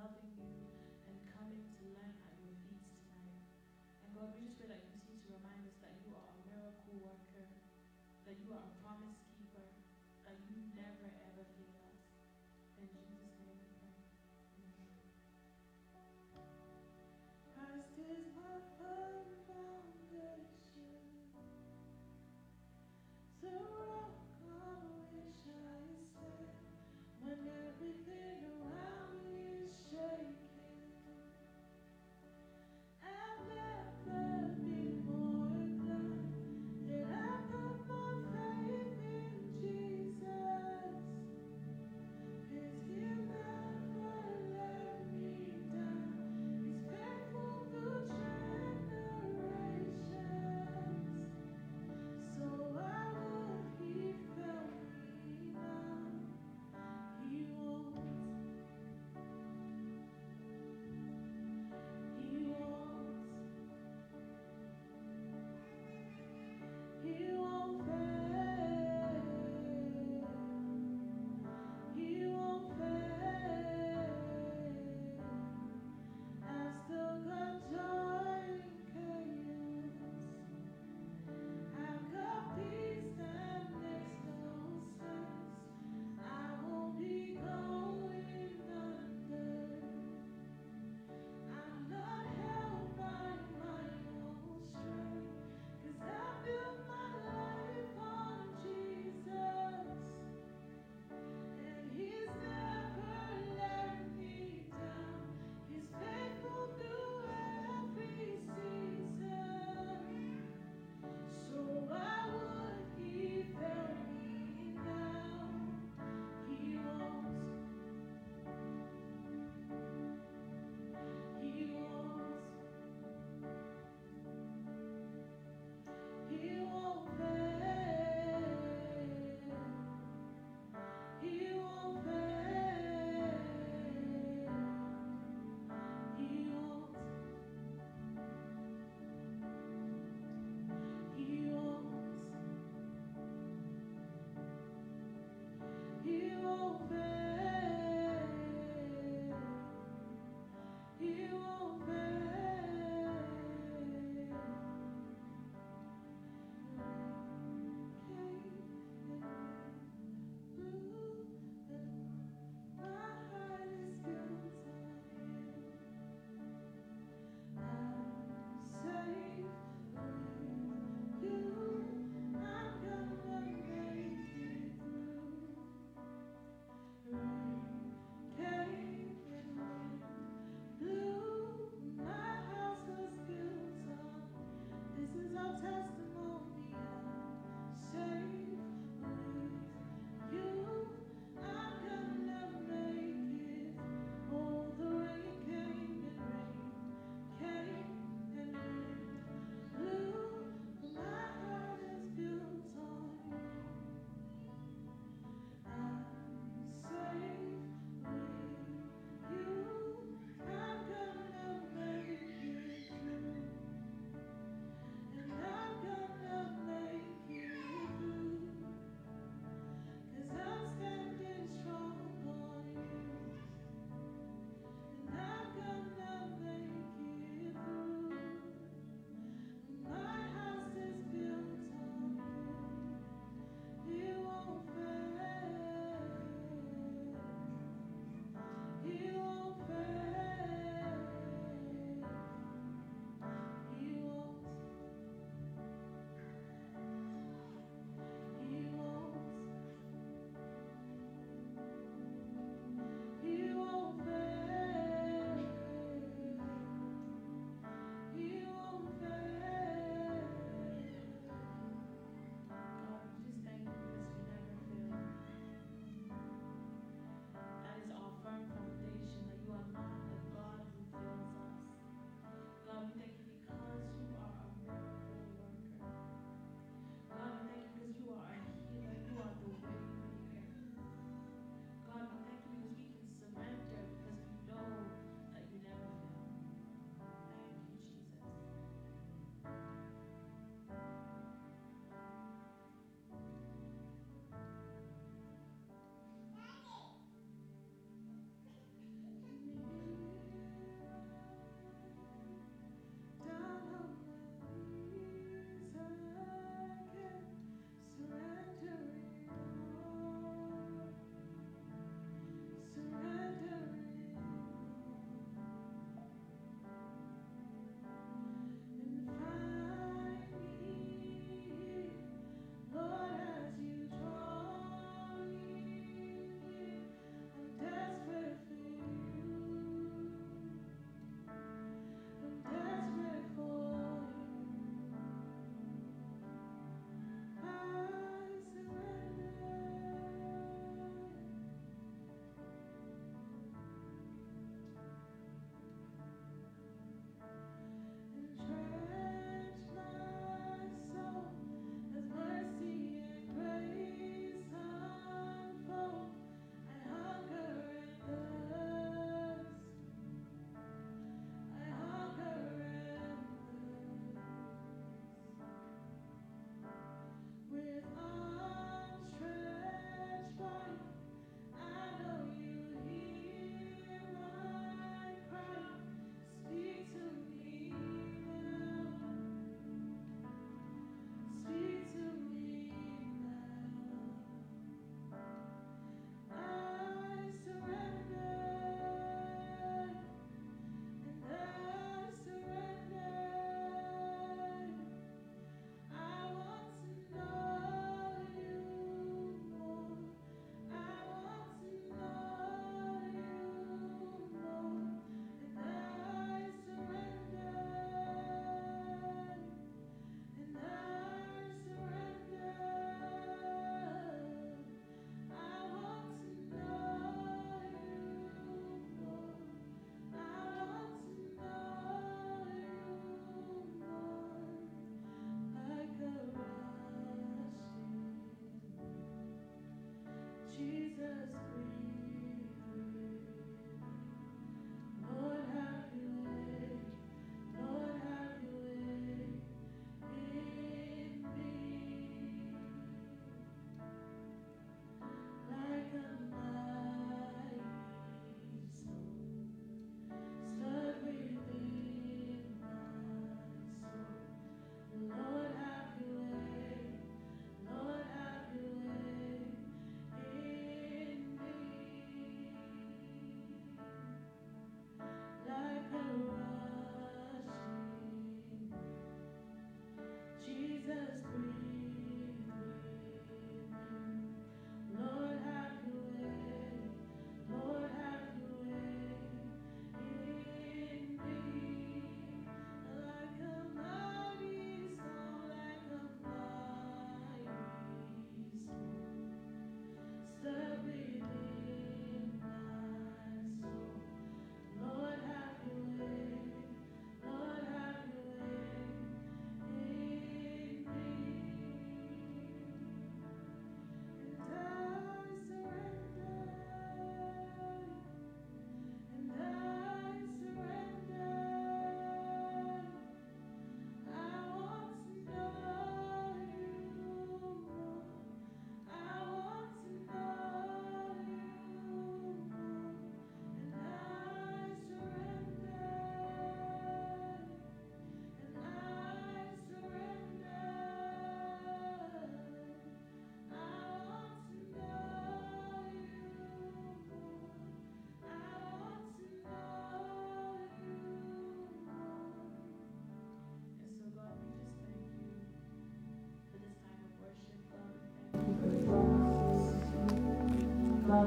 privilege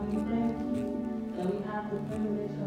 we thank you that we have the privilege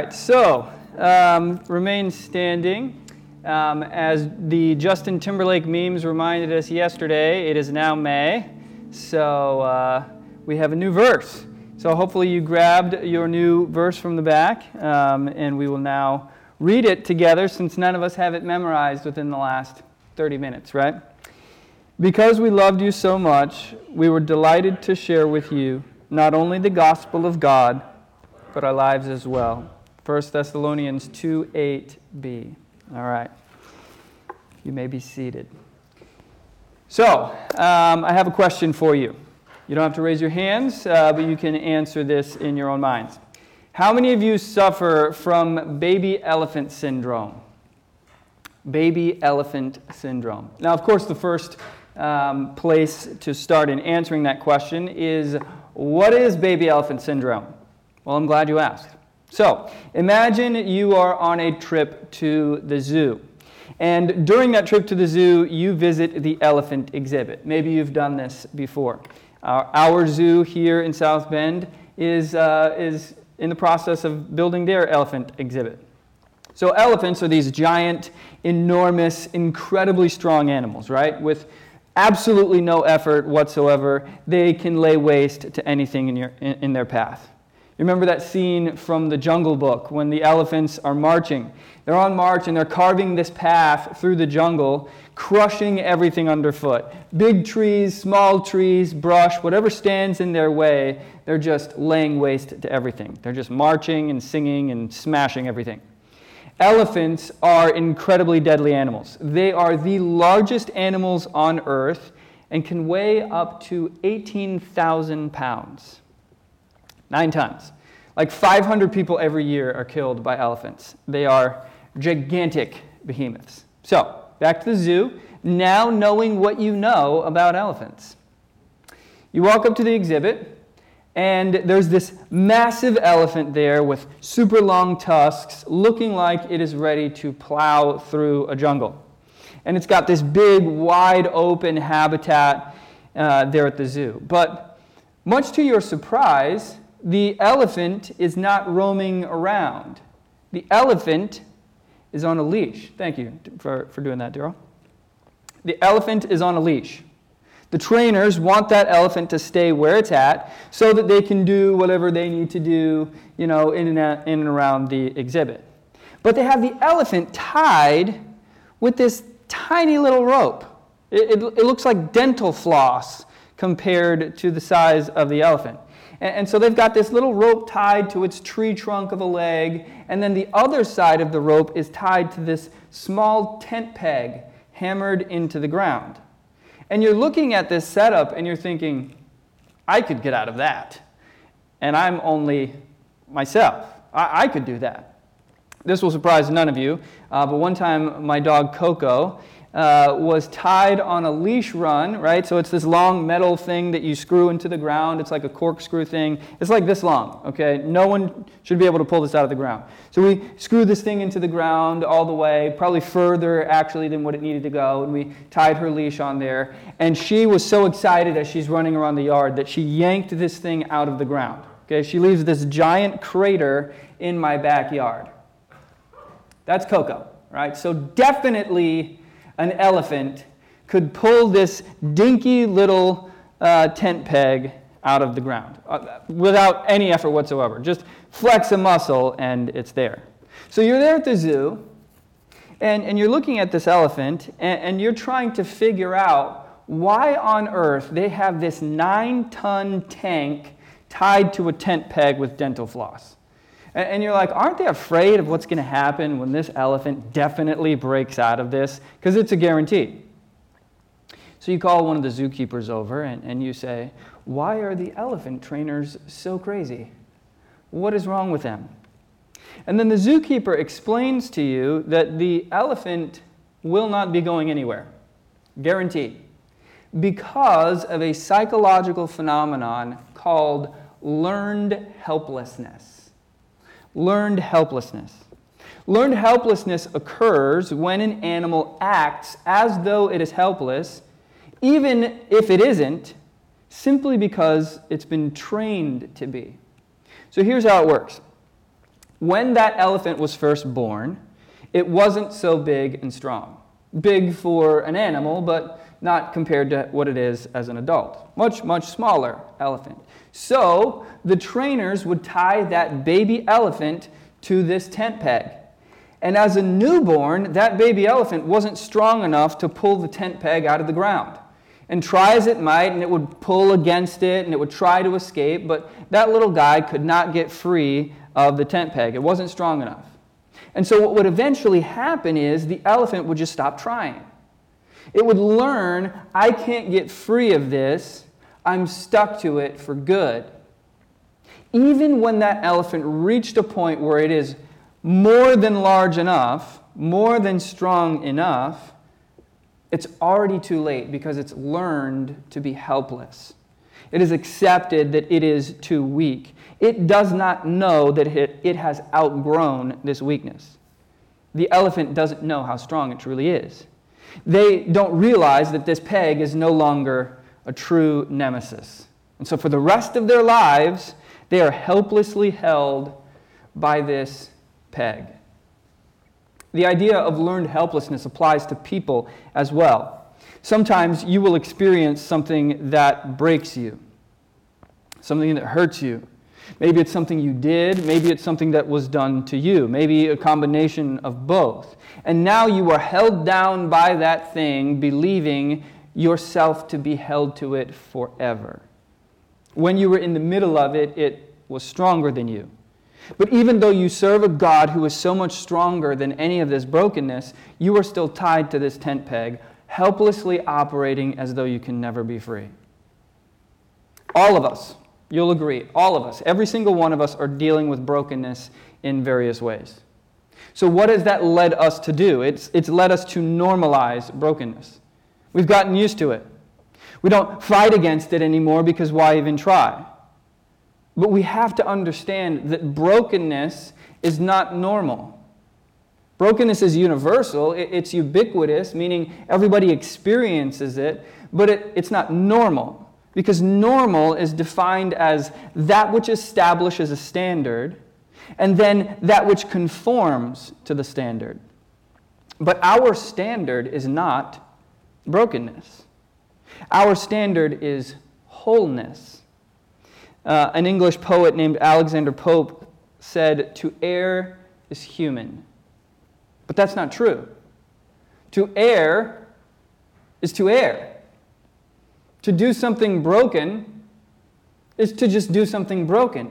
right, so um, remain standing. Um, as the Justin Timberlake memes reminded us yesterday, it is now May, so uh, we have a new verse. So hopefully you grabbed your new verse from the back, um, and we will now read it together since none of us have it memorized within the last 30 minutes, right? Because we loved you so much, we were delighted to share with you not only the gospel of God, but our lives as well. 1 Thessalonians 2 8b. All right. You may be seated. So, um, I have a question for you. You don't have to raise your hands, uh, but you can answer this in your own minds. How many of you suffer from baby elephant syndrome? Baby elephant syndrome. Now, of course, the first um, place to start in answering that question is what is baby elephant syndrome? Well, I'm glad you asked. So, imagine you are on a trip to the zoo. And during that trip to the zoo, you visit the elephant exhibit. Maybe you've done this before. Our, our zoo here in South Bend is, uh, is in the process of building their elephant exhibit. So, elephants are these giant, enormous, incredibly strong animals, right? With absolutely no effort whatsoever, they can lay waste to anything in, your, in, in their path. Remember that scene from the Jungle Book when the elephants are marching? They're on march and they're carving this path through the jungle, crushing everything underfoot. Big trees, small trees, brush, whatever stands in their way, they're just laying waste to everything. They're just marching and singing and smashing everything. Elephants are incredibly deadly animals. They are the largest animals on earth and can weigh up to 18,000 pounds. Nine tons. Like 500 people every year are killed by elephants. They are gigantic behemoths. So, back to the zoo. Now, knowing what you know about elephants. You walk up to the exhibit, and there's this massive elephant there with super long tusks, looking like it is ready to plow through a jungle. And it's got this big, wide open habitat uh, there at the zoo. But much to your surprise, the elephant is not roaming around. The elephant is on a leash. Thank you for, for doing that, Daryl. The elephant is on a leash. The trainers want that elephant to stay where it's at so that they can do whatever they need to do, you know, in and, out, in and around the exhibit. But they have the elephant tied with this tiny little rope. It, it, it looks like dental floss compared to the size of the elephant. And, and so they've got this little rope tied to its tree trunk of a leg, and then the other side of the rope is tied to this small tent peg hammered into the ground. And you're looking at this setup and you're thinking, I could get out of that. And I'm only myself. I, I could do that. This will surprise none of you, uh, but one time my dog Coco uh, was tied on a leash run, right? So it's this long metal thing that you screw into the ground. It's like a corkscrew thing. It's like this long, okay? No one should be able to pull this out of the ground. So we screwed this thing into the ground all the way, probably further actually than what it needed to go, and we tied her leash on there. And she was so excited as she's running around the yard that she yanked this thing out of the ground. Okay, she leaves this giant crater in my backyard. That's Coco, right? So definitely an elephant could pull this dinky little uh, tent peg out of the ground uh, without any effort whatsoever. Just flex a muscle and it's there. So you're there at the zoo and, and you're looking at this elephant and, and you're trying to figure out why on earth they have this nine ton tank tied to a tent peg with dental floss. And you're like, aren't they afraid of what's going to happen when this elephant definitely breaks out of this? Because it's a guarantee. So you call one of the zookeepers over and, and you say, Why are the elephant trainers so crazy? What is wrong with them? And then the zookeeper explains to you that the elephant will not be going anywhere. Guaranteed. Because of a psychological phenomenon called learned helplessness. Learned helplessness. Learned helplessness occurs when an animal acts as though it is helpless, even if it isn't, simply because it's been trained to be. So here's how it works when that elephant was first born, it wasn't so big and strong. Big for an animal, but not compared to what it is as an adult. Much, much smaller elephant. So the trainers would tie that baby elephant to this tent peg. And as a newborn, that baby elephant wasn't strong enough to pull the tent peg out of the ground. And try as it might, and it would pull against it and it would try to escape, but that little guy could not get free of the tent peg. It wasn't strong enough. And so, what would eventually happen is the elephant would just stop trying. It would learn, I can't get free of this, I'm stuck to it for good. Even when that elephant reached a point where it is more than large enough, more than strong enough, it's already too late because it's learned to be helpless. It is accepted that it is too weak. It does not know that it, it has outgrown this weakness. The elephant doesn't know how strong it truly is. They don't realize that this peg is no longer a true nemesis. And so, for the rest of their lives, they are helplessly held by this peg. The idea of learned helplessness applies to people as well. Sometimes you will experience something that breaks you, something that hurts you. Maybe it's something you did, maybe it's something that was done to you, maybe a combination of both. And now you are held down by that thing, believing yourself to be held to it forever. When you were in the middle of it, it was stronger than you. But even though you serve a God who is so much stronger than any of this brokenness, you are still tied to this tent peg, helplessly operating as though you can never be free. All of us, you'll agree, all of us, every single one of us are dealing with brokenness in various ways. So, what has that led us to do? It's, it's led us to normalize brokenness. We've gotten used to it. We don't fight against it anymore because why even try? But we have to understand that brokenness is not normal. Brokenness is universal, it's ubiquitous, meaning everybody experiences it, but it, it's not normal. Because normal is defined as that which establishes a standard and then that which conforms to the standard. But our standard is not brokenness, our standard is wholeness. Uh, an English poet named Alexander Pope said, To err is human. But that's not true. To err is to err. To do something broken is to just do something broken.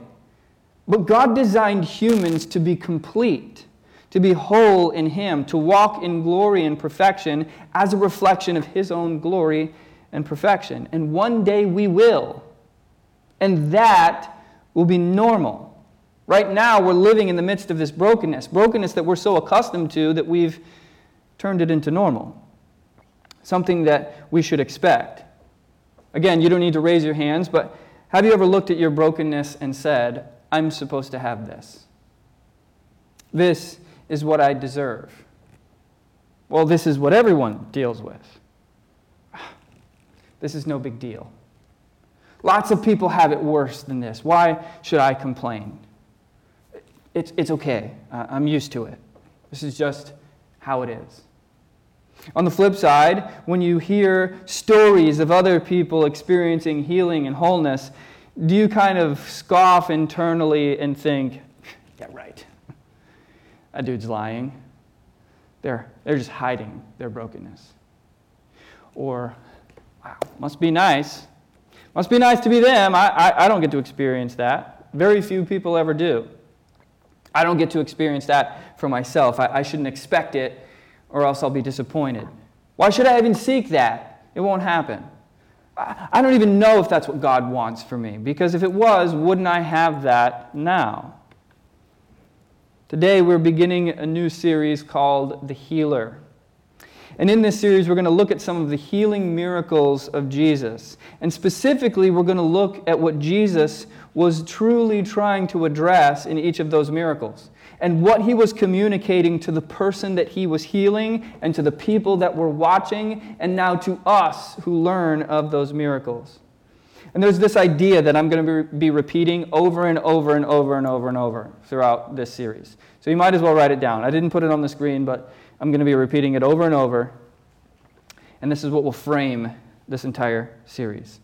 But God designed humans to be complete, to be whole in Him, to walk in glory and perfection as a reflection of His own glory and perfection. And one day we will. And that will be normal. Right now, we're living in the midst of this brokenness, brokenness that we're so accustomed to that we've turned it into normal, something that we should expect. Again, you don't need to raise your hands, but have you ever looked at your brokenness and said, I'm supposed to have this? This is what I deserve. Well, this is what everyone deals with. This is no big deal. Lots of people have it worse than this. Why should I complain? It's, it's okay. I'm used to it. This is just how it is. On the flip side, when you hear stories of other people experiencing healing and wholeness, do you kind of scoff internally and think, yeah, right. That dude's lying. They're, they're just hiding their brokenness. Or, wow, must be nice. Must be nice to be them. I, I, I don't get to experience that. Very few people ever do. I don't get to experience that for myself. I, I shouldn't expect it, or else I'll be disappointed. Why should I even seek that? It won't happen. I, I don't even know if that's what God wants for me, because if it was, wouldn't I have that now? Today we're beginning a new series called The Healer. And in this series, we're going to look at some of the healing miracles of Jesus. And specifically, we're going to look at what Jesus was truly trying to address in each of those miracles and what he was communicating to the person that he was healing and to the people that were watching and now to us who learn of those miracles. And there's this idea that I'm going to be repeating over and over and over and over and over throughout this series. So you might as well write it down. I didn't put it on the screen, but I'm going to be repeating it over and over. And this is what will frame this entire series.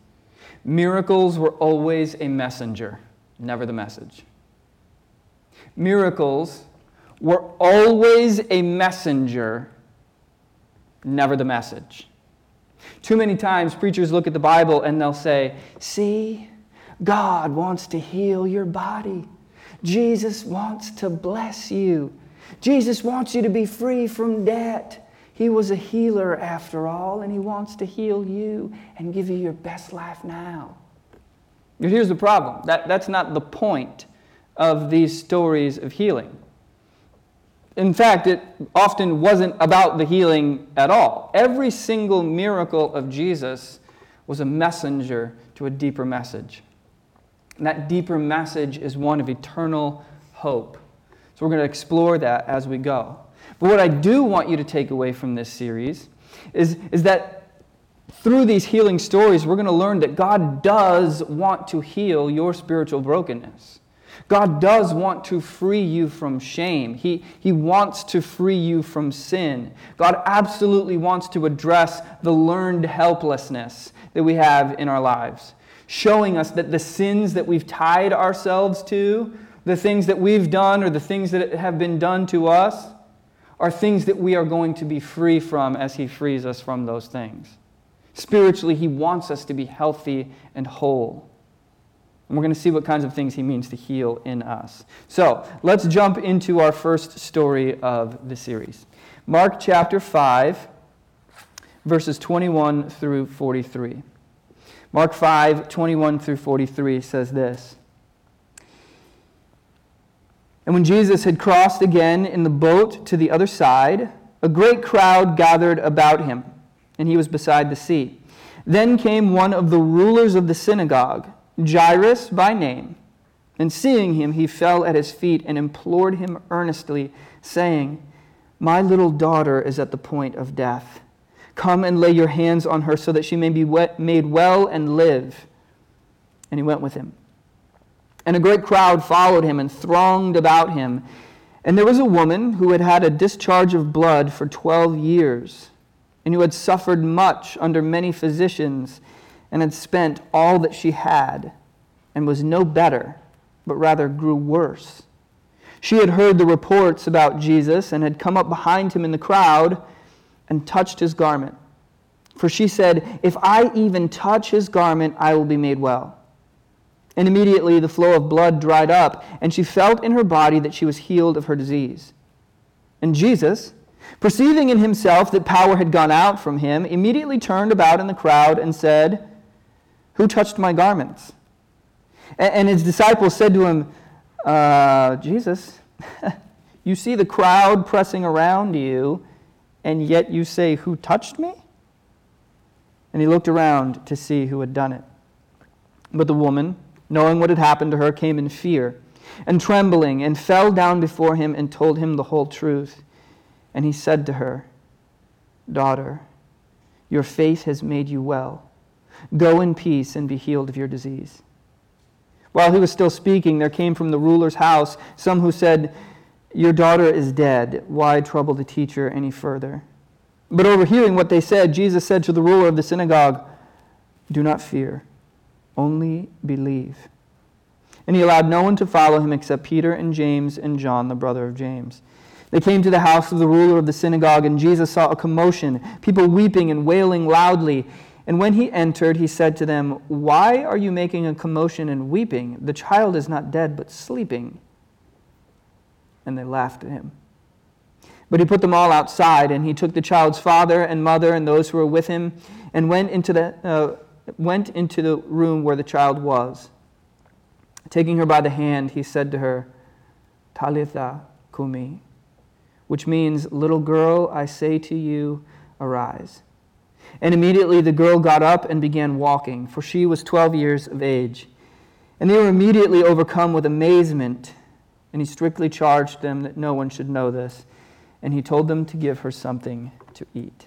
Miracles were always a messenger, never the message. Miracles were always a messenger, never the message. Too many times, preachers look at the Bible and they'll say, See, God wants to heal your body. Jesus wants to bless you. Jesus wants you to be free from debt. He was a healer after all, and He wants to heal you and give you your best life now. Here's the problem that, that's not the point of these stories of healing. In fact, it often wasn't about the healing at all. Every single miracle of Jesus was a messenger to a deeper message. And that deeper message is one of eternal hope. So we're going to explore that as we go. But what I do want you to take away from this series is, is that through these healing stories, we're going to learn that God does want to heal your spiritual brokenness. God does want to free you from shame. He, he wants to free you from sin. God absolutely wants to address the learned helplessness that we have in our lives, showing us that the sins that we've tied ourselves to, the things that we've done or the things that have been done to us, are things that we are going to be free from as He frees us from those things. Spiritually, He wants us to be healthy and whole. And we're going to see what kinds of things he means to heal in us. So let's jump into our first story of the series Mark chapter 5, verses 21 through 43. Mark 5, 21 through 43 says this. And when Jesus had crossed again in the boat to the other side, a great crowd gathered about him, and he was beside the sea. Then came one of the rulers of the synagogue Jairus by name. And seeing him, he fell at his feet and implored him earnestly, saying, My little daughter is at the point of death. Come and lay your hands on her so that she may be made well and live. And he went with him. And a great crowd followed him and thronged about him. And there was a woman who had had a discharge of blood for 12 years, and who had suffered much under many physicians and had spent all that she had and was no better, but rather grew worse. She had heard the reports about Jesus and had come up behind him in the crowd and touched his garment. For she said, If I even touch his garment, I will be made well. And immediately the flow of blood dried up, and she felt in her body that she was healed of her disease. And Jesus, perceiving in himself that power had gone out from him, immediately turned about in the crowd and said, who touched my garments? And, his disciples said to him, uh, Jesus, you see the crowd pressing around you, and yet you say, Who touched me? And he looked around to see who had done it. But the woman, knowing what had happened to her, came in fear and trembling and fell down before him and told him the whole truth. And he said to her, Daughter, your faith has made you well Go in peace and be healed of your disease. While he was still speaking, there came from the ruler's house some who said, Your daughter is dead. Why trouble the teacher any further? But overhearing what they said, Jesus said to the ruler of the synagogue, Do not fear, only believe. And he allowed no one to follow him except Peter and James and John, the brother of James. They came to the house of the ruler of the synagogue, and Jesus saw a commotion, people weeping and wailing loudly. And when he entered, he said to them, Why are you making a commotion and weeping? The child is not dead, but sleeping. And they laughed at him. But he put them all outside, and he took the child's father and mother and those who were with him, and went into the, uh, went into the room where the child was. Taking her by the hand, he said to her, Talitha kumi, which means, Little girl, I say to you, arise. And immediately the girl got up and began walking, for she was 12 years of age. And they were immediately overcome with amazement. And he strictly charged them that no one should know this. And he told them to give her something to eat.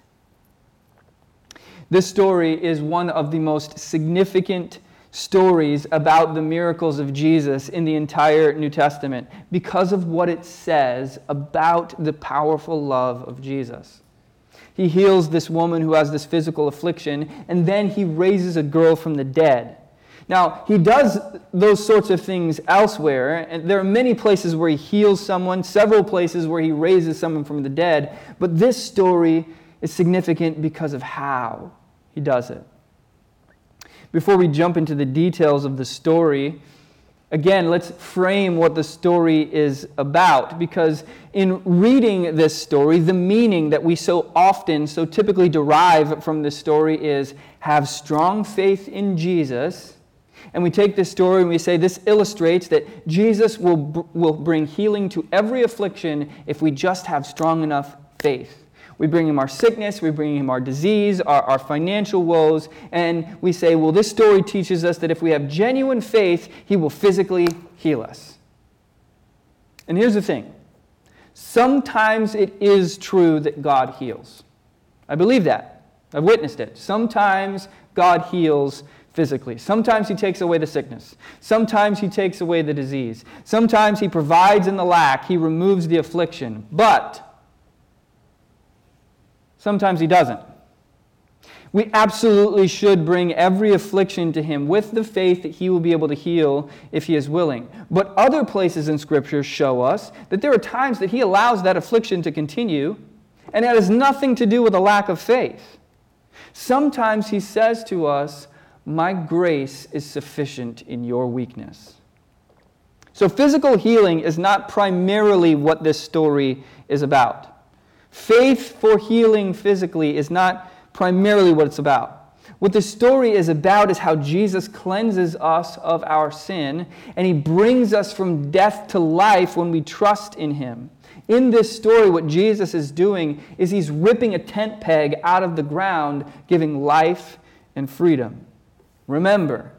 This story is one of the most significant stories about the miracles of Jesus in the entire New Testament because of what it says about the powerful love of Jesus. He heals this woman who has this physical affliction, and then he raises a girl from the dead. Now, he does those sorts of things elsewhere, and there are many places where he heals someone, several places where he raises someone from the dead, but this story is significant because of how he does it. Before we jump into the details of the story, again, let's frame what the story is about because in reading this story, the meaning that we so often, so typically derive from this story is have strong faith in Jesus. And we take this story and we say this illustrates that Jesus will, will bring healing to every affliction if we just have strong enough faith. We bring him our sickness, we bring him our disease, our, our financial woes, and we say, well, this story teaches us that if we have genuine faith, he will physically heal us. And here's the thing sometimes it is true that God heals. I believe that. I've witnessed it. Sometimes God heals physically. Sometimes he takes away the sickness. Sometimes he takes away the disease. Sometimes he provides in the lack. He removes the affliction. But Sometimes he doesn't. We absolutely should bring every affliction to him with the faith that he will be able to heal if he is willing. But other places in Scripture show us that there are times that he allows that affliction to continue, and it has nothing to do with a lack of faith. Sometimes he says to us, My grace is sufficient in your weakness. So, physical healing is not primarily what this story is about. Faith for healing physically is not primarily what it's about. What the story is about is how Jesus cleanses us of our sin and he brings us from death to life when we trust in him. In this story, what Jesus is doing is he's ripping a tent peg out of the ground, giving life and freedom. Remember,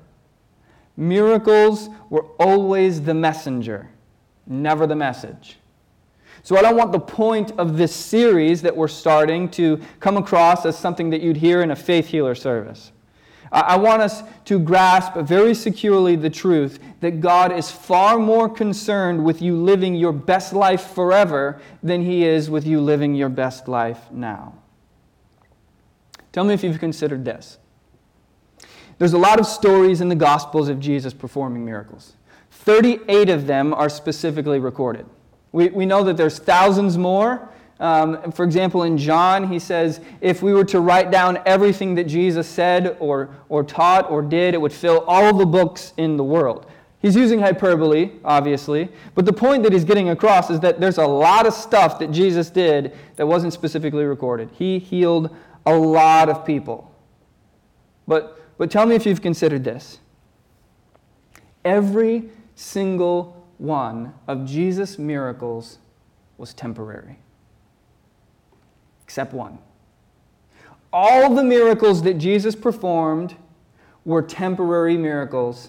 miracles were always the messenger, never the message. So I don't want the point of this series that we're starting to come across as something that you'd hear in a faith healer service. I want us to grasp very securely the truth that God is far more concerned with you living your best life forever than He is with you living your best life now. Tell me if you've considered this. There's a lot of stories in the Gospels of Jesus performing miracles. 38 of them are specifically recorded. We, we know that there's thousands more. Um, for example, in John, he says, if we were to write down everything that Jesus said or, or taught or did, it would fill all the books in the world. He's using hyperbole, obviously, but the point that he's getting across is that there's a lot of stuff that Jesus did that wasn't specifically recorded. He healed a lot of people. But, but tell me if you've considered this. Every single one of Jesus' miracles was temporary, except one. All the miracles that Jesus performed were temporary miracles,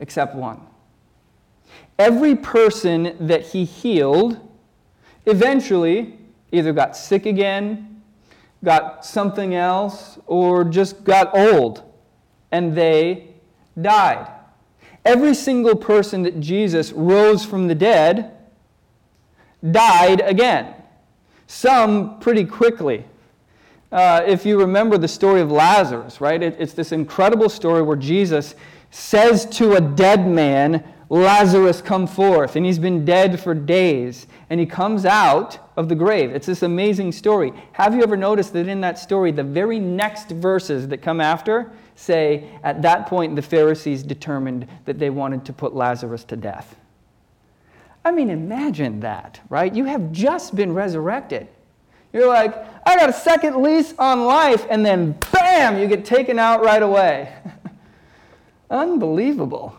except one. Every person that he healed eventually either got sick again, got something else, or just got old, and they died. Every single person that Jesus rose from the dead died again, some pretty quickly. Uh, if you remember the story of Lazarus, right? It, it's this incredible story where Jesus says to a dead man, Lazarus, come forth. And he's been dead for days. And he comes out of the grave. It's this amazing story. Have you ever noticed that in that story, the very next verses that come after say, at that point, the Pharisees determined that they wanted to put Lazarus to death? I mean, imagine that, right? You have just been resurrected. You're like, I got a second lease on life, and then bam, you get taken out right away. Unbelievable.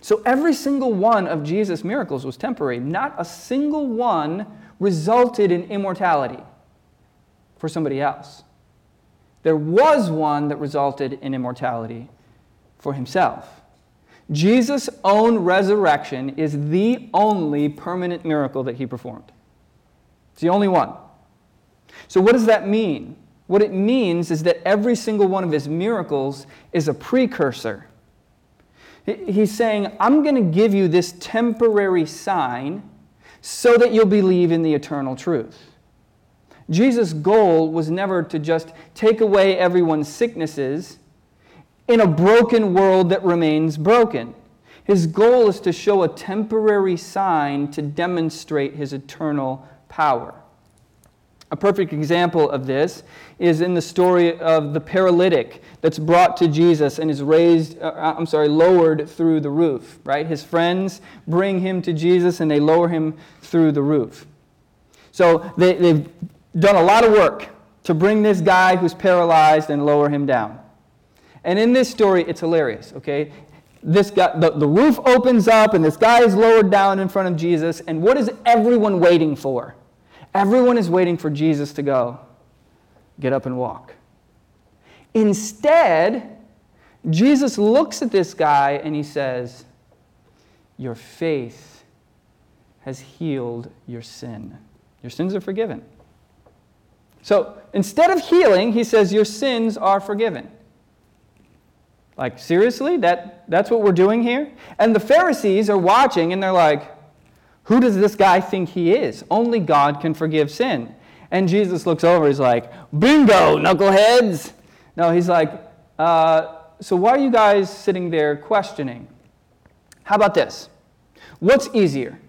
So every single one of Jesus' miracles was temporary. Not a single one resulted in immortality for somebody else. There was one that resulted in immortality for himself. Jesus' own resurrection is the only permanent miracle that he performed. It's the only one. So, what does that mean? What it means is that every single one of his miracles is a precursor. He's saying, I'm going to give you this temporary sign so that you'll believe in the eternal truth. Jesus' goal was never to just take away everyone's sicknesses in a broken world that remains broken. His goal is to show a temporary sign to demonstrate his eternal power. A perfect example of this is in the story of the paralytic that's brought to Jesus and is raised, uh, I'm sorry, lowered through the roof, right? His friends bring him to Jesus and they lower him through the roof. So they, they've done a lot of work to bring this guy who's paralyzed and lower him down. And in this story, it's hilarious, okay? This guy, the, the roof opens up and this guy is lowered down in front of Jesus, and what is everyone waiting for? Everyone is waiting for Jesus to go, get up and walk. Instead, Jesus looks at this guy and he says, Your faith has healed your sin. Your sins are forgiven. So instead of healing, he says, Your sins are forgiven. Like, seriously? That, that's what we're doing here? And the Pharisees are watching and they're like, who does this guy think he is? Only God can forgive sin. And Jesus looks over, he's like, Bingo, knuckleheads. No, he's like, uh, So why are you guys sitting there questioning? How about this? What's easier,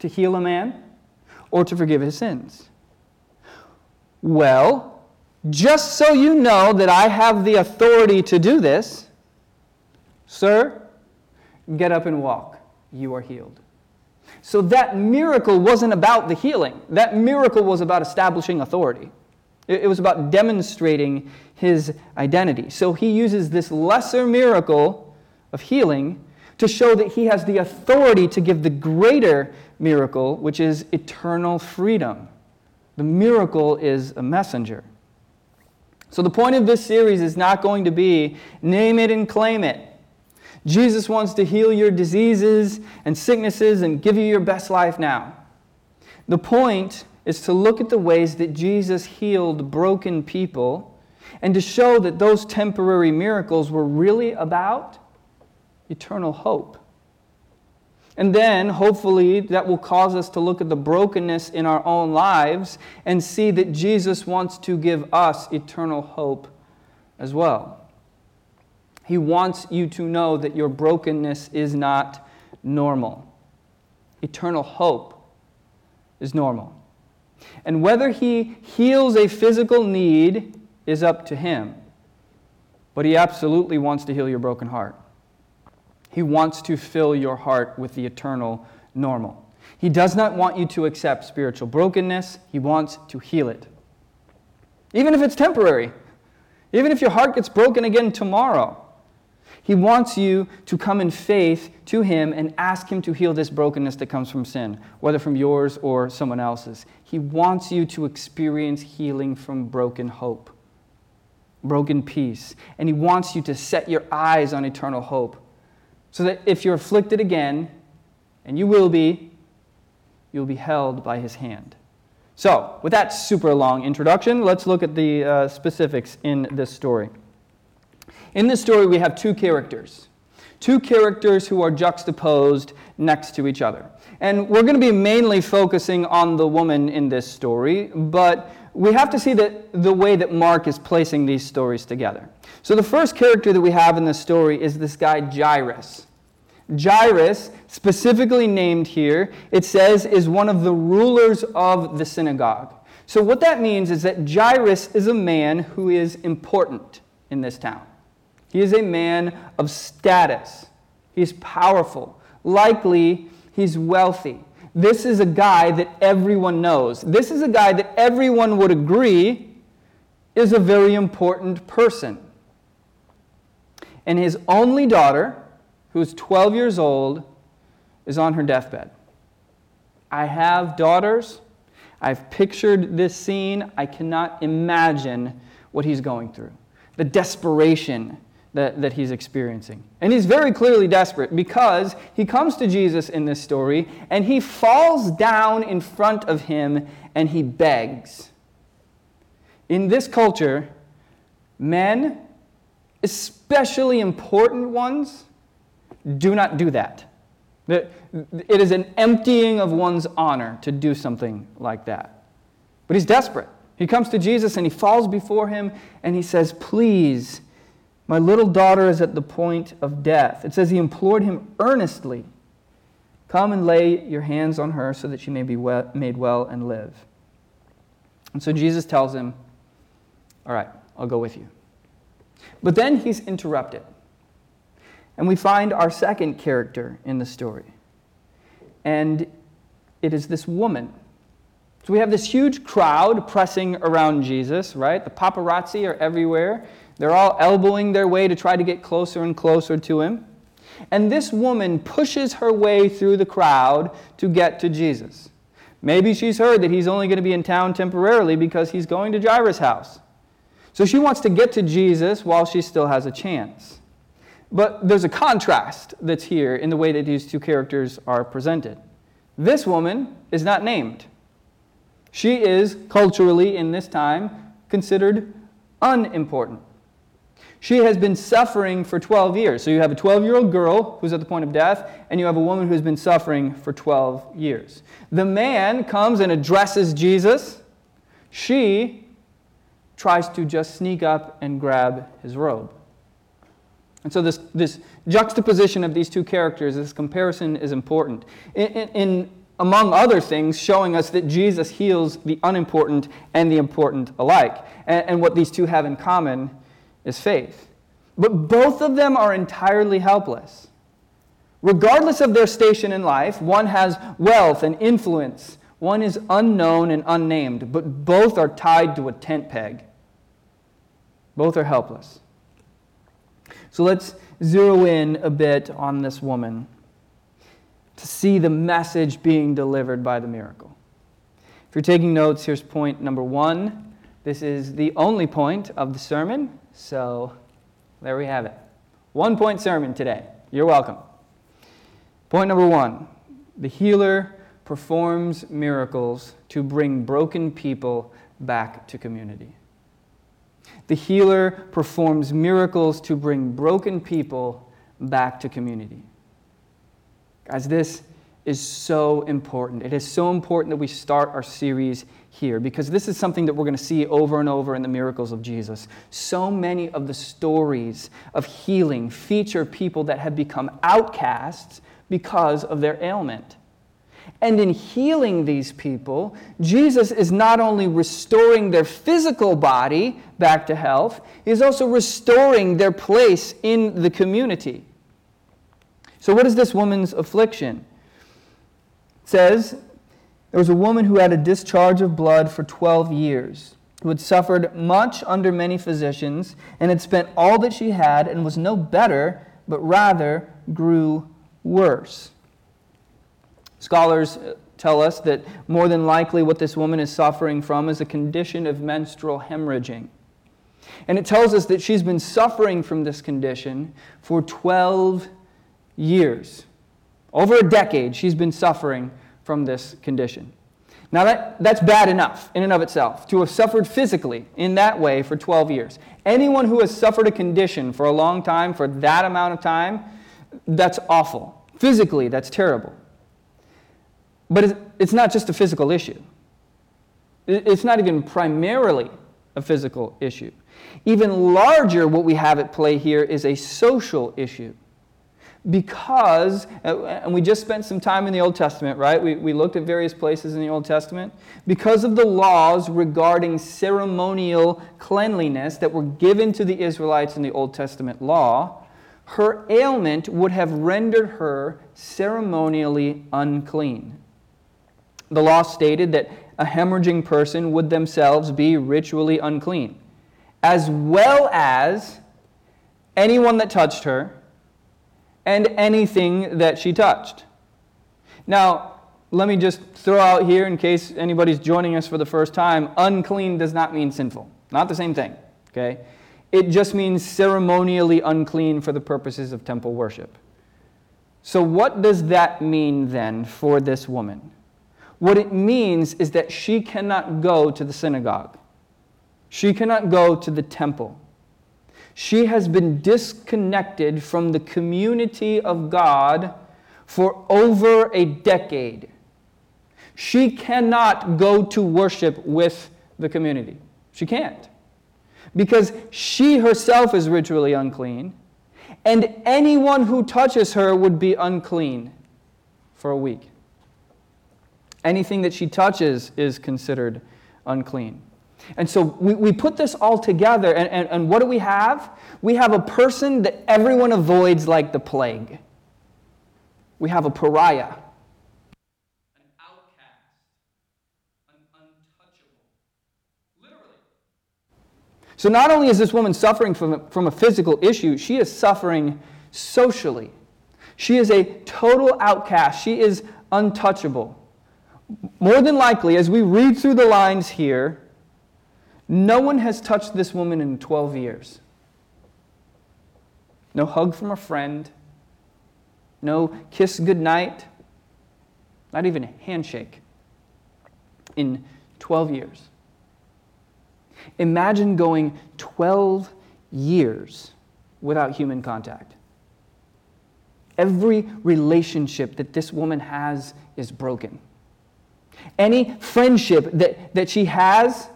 to heal a man or to forgive his sins? Well, just so you know that I have the authority to do this, sir, get up and walk. You are healed. So that miracle wasn't about the healing, that miracle was about establishing authority. It was about demonstrating his identity. So he uses this lesser miracle of healing to show that he has the authority to give the greater miracle, which is eternal freedom. The miracle is a messenger. So the point of this series is not going to be name it and claim it. Jesus wants to heal your diseases and sicknesses and give you your best life now. The point is to look at the ways that Jesus healed broken people and to show that those temporary miracles were really about eternal hope. And then, hopefully, that will cause us to look at the brokenness in our own lives and see that Jesus wants to give us eternal hope as well. He wants you to know that your brokenness is not normal. Eternal hope is normal. And whether He heals a physical need is up to Him. But He absolutely wants to heal your broken heart. He wants to fill your heart with the eternal normal. He does not want you to accept spiritual brokenness, He wants to heal it. Even if it's temporary, even if your heart gets broken again tomorrow. He wants you to come in faith to Him and ask Him to heal this brokenness that comes from sin, whether from yours or someone else's. He wants you to experience healing from broken hope, broken peace. And He wants you to set your eyes on eternal hope so that if you're afflicted again, and you will be, you'll be held by His hand. So, with that super long introduction, let's look at the uh, specifics in this story. In this story, we have two characters. Two characters who are juxtaposed next to each other. And we're going to be mainly focusing on the woman in this story, but we have to see that the way that Mark is placing these stories together. So the first character that we have in this story is this guy Jairus. Jairus, specifically named here, it says is one of the rulers of the synagogue. So what that means is that Jairus is a man who is important in this town. He is a man of status. He's powerful. Likely, he's wealthy. This is a guy that everyone knows. This is a guy that everyone would agree is a very important person. And his only daughter, who's 12 years old, is on her deathbed. I have daughters. I've pictured this scene. I cannot imagine what he's going through, the desperation that, that he's experiencing. And he's very clearly desperate because he comes to Jesus in this story and he falls down in front of him and he begs. In this culture, men, especially important ones, do not do that. It is an emptying of one's honor to do something like that. But he's desperate. He comes to Jesus and he falls before him and he says, Please, my little daughter is at the point of death. It says he implored him earnestly, Come and lay your hands on her so that she may be well, made well and live. And so Jesus tells him, All right, I'll go with you. But then he's interrupted. And we find our second character in the story. And it is this woman. So we have this huge crowd pressing around Jesus, right? The paparazzi are everywhere. They're all elbowing their way to try to get closer and closer to him. And this woman pushes her way through the crowd to get to Jesus. Maybe she's heard that he's only going to be in town temporarily because he's going to Jairus' house. So she wants to get to Jesus while she still has a chance. But there's a contrast that's here in the way that these two characters are presented. This woman is not named. She is, culturally in this time, considered unimportant. She has been suffering for 12 years. So you have a 12 year old girl who's at the point of death, and you have a woman who's been suffering for 12 years. The man comes and addresses Jesus. She tries to just sneak up and grab his robe. And so, this, this juxtaposition of these two characters, this comparison is important. In, in, among other things, showing us that Jesus heals the unimportant and the important alike. And, and what these two have in common is faith. But both of them are entirely helpless. Regardless of their station in life, one has wealth and influence, one is unknown and unnamed, but both are tied to a tent peg. Both are helpless. So let's zero in a bit on this woman to see the message being delivered by the miracle. If you're taking notes, here's point number one. This is the only point of the sermon. So there we have it. One point sermon today. You're welcome. Point number one the healer performs miracles to bring broken people back to community. The healer performs miracles to bring broken people back to community. Guys, this is so important. It is so important that we start our series here because this is something that we're going to see over and over in the miracles of Jesus. So many of the stories of healing feature people that have become outcasts because of their ailment. And in healing these people, Jesus is not only restoring their physical body back to health, he's also restoring their place in the community. So, what is this woman's affliction? It says there was a woman who had a discharge of blood for 12 years, who had suffered much under many physicians, and had spent all that she had, and was no better, but rather grew worse. Scholars uh, tell us that more than likely what this woman is suffering from is a condition of menstrual hemorrhaging. And it tells us that she's been suffering from this condition for 12 years. Over a decade, she's been suffering from this condition. Now, that, that's bad enough in and of itself, to have suffered physically in that way for 12 years. Anyone who has suffered a condition for a long time, for that amount of time, that's awful. Physically, that's terrible. But it's not just a physical issue, it's not even primarily a physical issue. Even larger, what we have at play here is a social issue because, uh, and we just spent some time in the Old Testament, right? We, we looked at various places in the Old Testament. Because of the laws regarding ceremonial cleanliness that were given to the Israelites in the Old Testament law, her ailment would have rendered her ceremonially unclean. The law stated that a hemorrhaging person would themselves be ritually unclean, as well as anyone that touched her and anything that she touched. Now, let me just throw out here, in case anybody's joining us for the first time, unclean does not mean sinful. Not the same thing, okay? It just means ceremonially unclean for the purposes of temple worship. So, what does that mean then for this woman? What it means is that she cannot go to the synagogue, she cannot go to the temple. She has been disconnected from the community of God for over a decade. She cannot go to worship with the community. She can't. Because she herself is ritually unclean, and anyone who touches her would be unclean for a week. Anything that she touches is considered unclean. And so we, we put this all together, and, and, and what do we have? We have a person that everyone avoids like the plague. We have a pariah, an outcast, an untouchable. Literally. So not only is this woman suffering from a, from a physical issue, she is suffering socially. She is a total outcast. She is untouchable. More than likely, as we read through the lines here, no one has touched this woman in 12 years. No hug from a friend. No kiss goodnight. Not even a handshake in 12 years. Imagine going 12 years without human contact. Every relationship that this woman has is broken. Any friendship that, that she has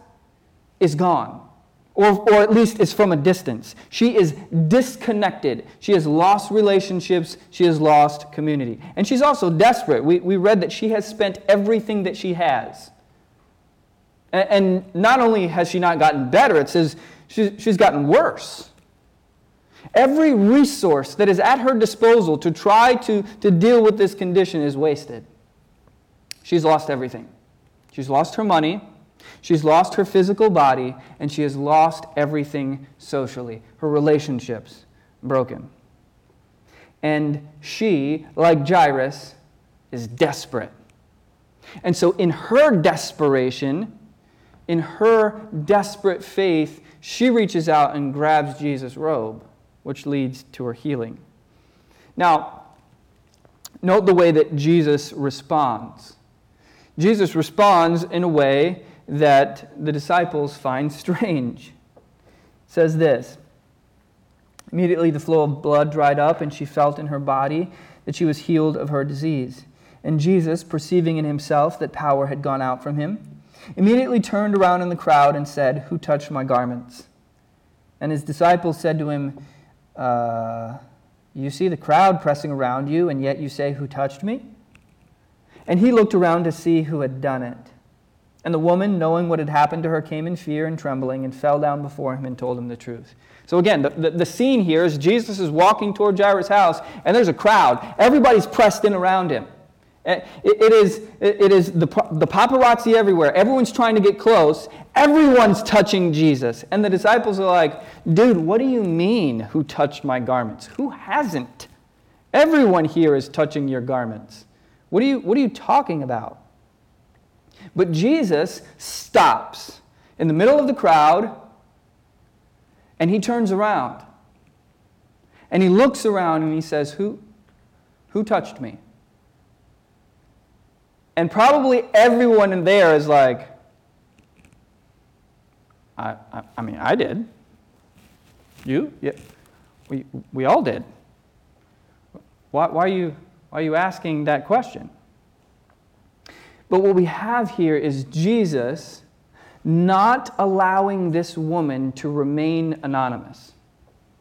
is gone, or, or at least is from a distance. She is disconnected. She has lost relationships. She has lost community. And she's also desperate. We, we read that she has spent everything that she has. And, and not only has she not gotten better, it says she's, she's gotten worse. Every resource that is at her disposal to try to, to deal with this condition is wasted. She's lost everything. She's lost her money. She's lost her physical body and she has lost everything socially. Her relationships broken. And she, like Jairus, is desperate. And so, in her desperation, in her desperate faith, she reaches out and grabs Jesus' robe, which leads to her healing. Now, note the way that Jesus responds. Jesus responds in a way that the disciples find strange. It says this Immediately the flow of blood dried up, and she felt in her body that she was healed of her disease. And Jesus, perceiving in himself that power had gone out from him, immediately turned around in the crowd and said, Who touched my garments? And his disciples said to him, uh, You see the crowd pressing around you, and yet you say, Who touched me? And he looked around to see who had done it. And the woman, knowing what had happened to her, came in fear and trembling and fell down before him and told him the truth. So, again, the, the, the, scene here is Jesus is walking toward Jairus' house, and there's a crowd. Everybody's pressed in around him. It, it is, it is the, the paparazzi everywhere. Everyone's trying to get close. Everyone's touching Jesus. And the disciples are like, dude, what do you mean, who touched my garments? Who hasn't? Everyone here is touching your garments. What are you, what are you talking about? But Jesus stops in the middle of the crowd and he turns around. And he looks around and he says, Who, who touched me? And probably everyone in there is like, I, I, I mean, I did. You? Yeah. We, we all did. Why, why, are you, are you asking that question? But what we have here is Jesus not allowing this woman to remain anonymous.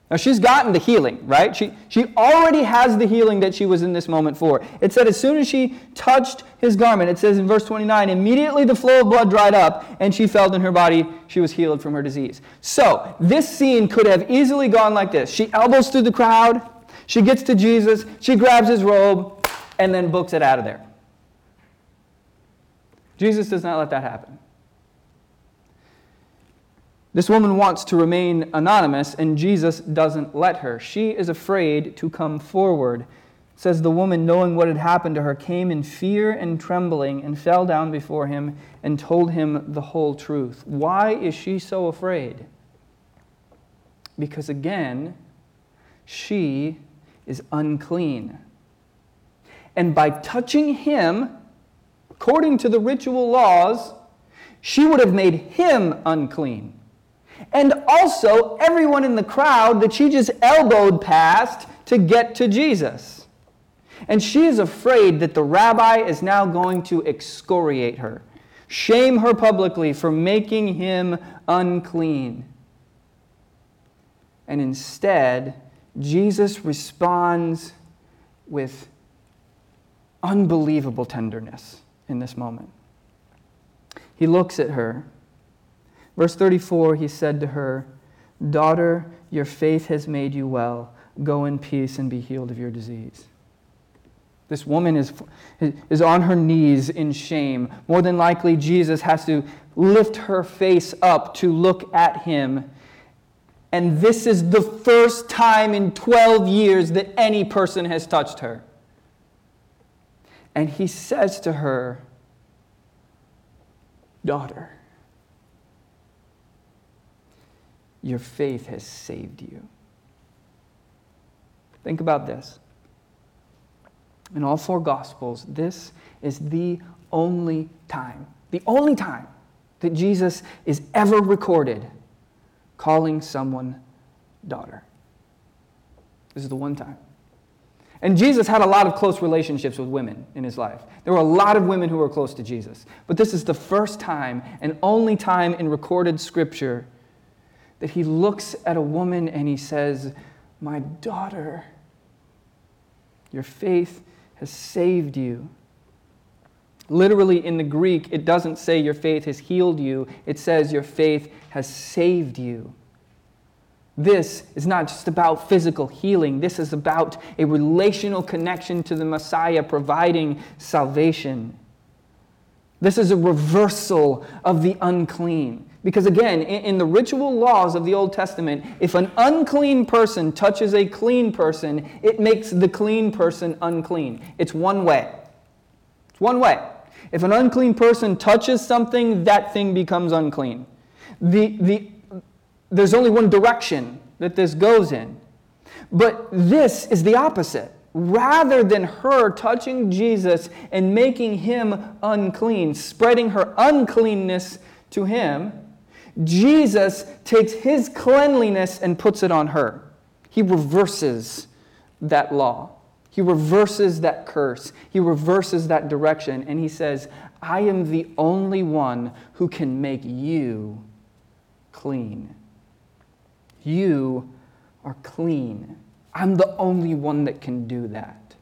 Now, she's gotten the healing, right? She, she already has the healing that she was in this moment for. It said as soon as she touched his garment, it says in verse 29, immediately the flow of blood dried up, and she felt in her body she was healed from her disease. So, this scene could have easily gone like this She elbows through the crowd, she gets to Jesus, she grabs his robe, and then books it out of there. Jesus does not let that happen. This woman wants to remain anonymous, and Jesus doesn't let her. She is afraid to come forward. It says the woman, knowing what had happened to her, came in fear and trembling and fell down before him and told him the whole truth. Why is she so afraid? Because again, she is unclean. And by touching him, according to the ritual laws, she would have made him unclean and also everyone in the crowd that she just elbowed past to get to Jesus. And she is afraid that the rabbi is now going to excoriate her, shame her publicly for making him unclean. And instead, Jesus responds with unbelievable tenderness in this moment. He looks at her Verse 34, he said to her, Daughter, your faith has made you well. Go in peace and be healed of your disease. This woman is, is on her knees in shame. More than likely, Jesus has to lift her face up to look at him. And this is the first time in 12 years that any person has touched her. And he says to her, Daughter, Your faith has saved you. Think about this. In all four Gospels, this is the only time, the only time that Jesus is ever recorded calling someone daughter. This is the one time. And Jesus had a lot of close relationships with women in his life. There were a lot of women who were close to Jesus. But this is the first time and only time in recorded scripture that he looks at a woman and he says, My daughter, your faith has saved you. Literally in the Greek, it doesn't say your faith has healed you, it says your faith has saved you. This is not just about physical healing. This is about a relational connection to the Messiah providing salvation. This is a reversal of the unclean. Because again, in, the ritual laws of the Old Testament, if an unclean person touches a clean person, it makes the clean person unclean. It's one way. It's one way. If an unclean person touches something, that thing becomes unclean. The, the, there's only one direction that this goes in. But this is the opposite. Rather than her touching Jesus and making him unclean, spreading her uncleanness to him, Jesus takes his cleanliness and puts it on her. He reverses that law. He reverses that curse. He reverses that direction. And he says, I am the only one who can make you clean. You are clean. I'm the only one that can do that.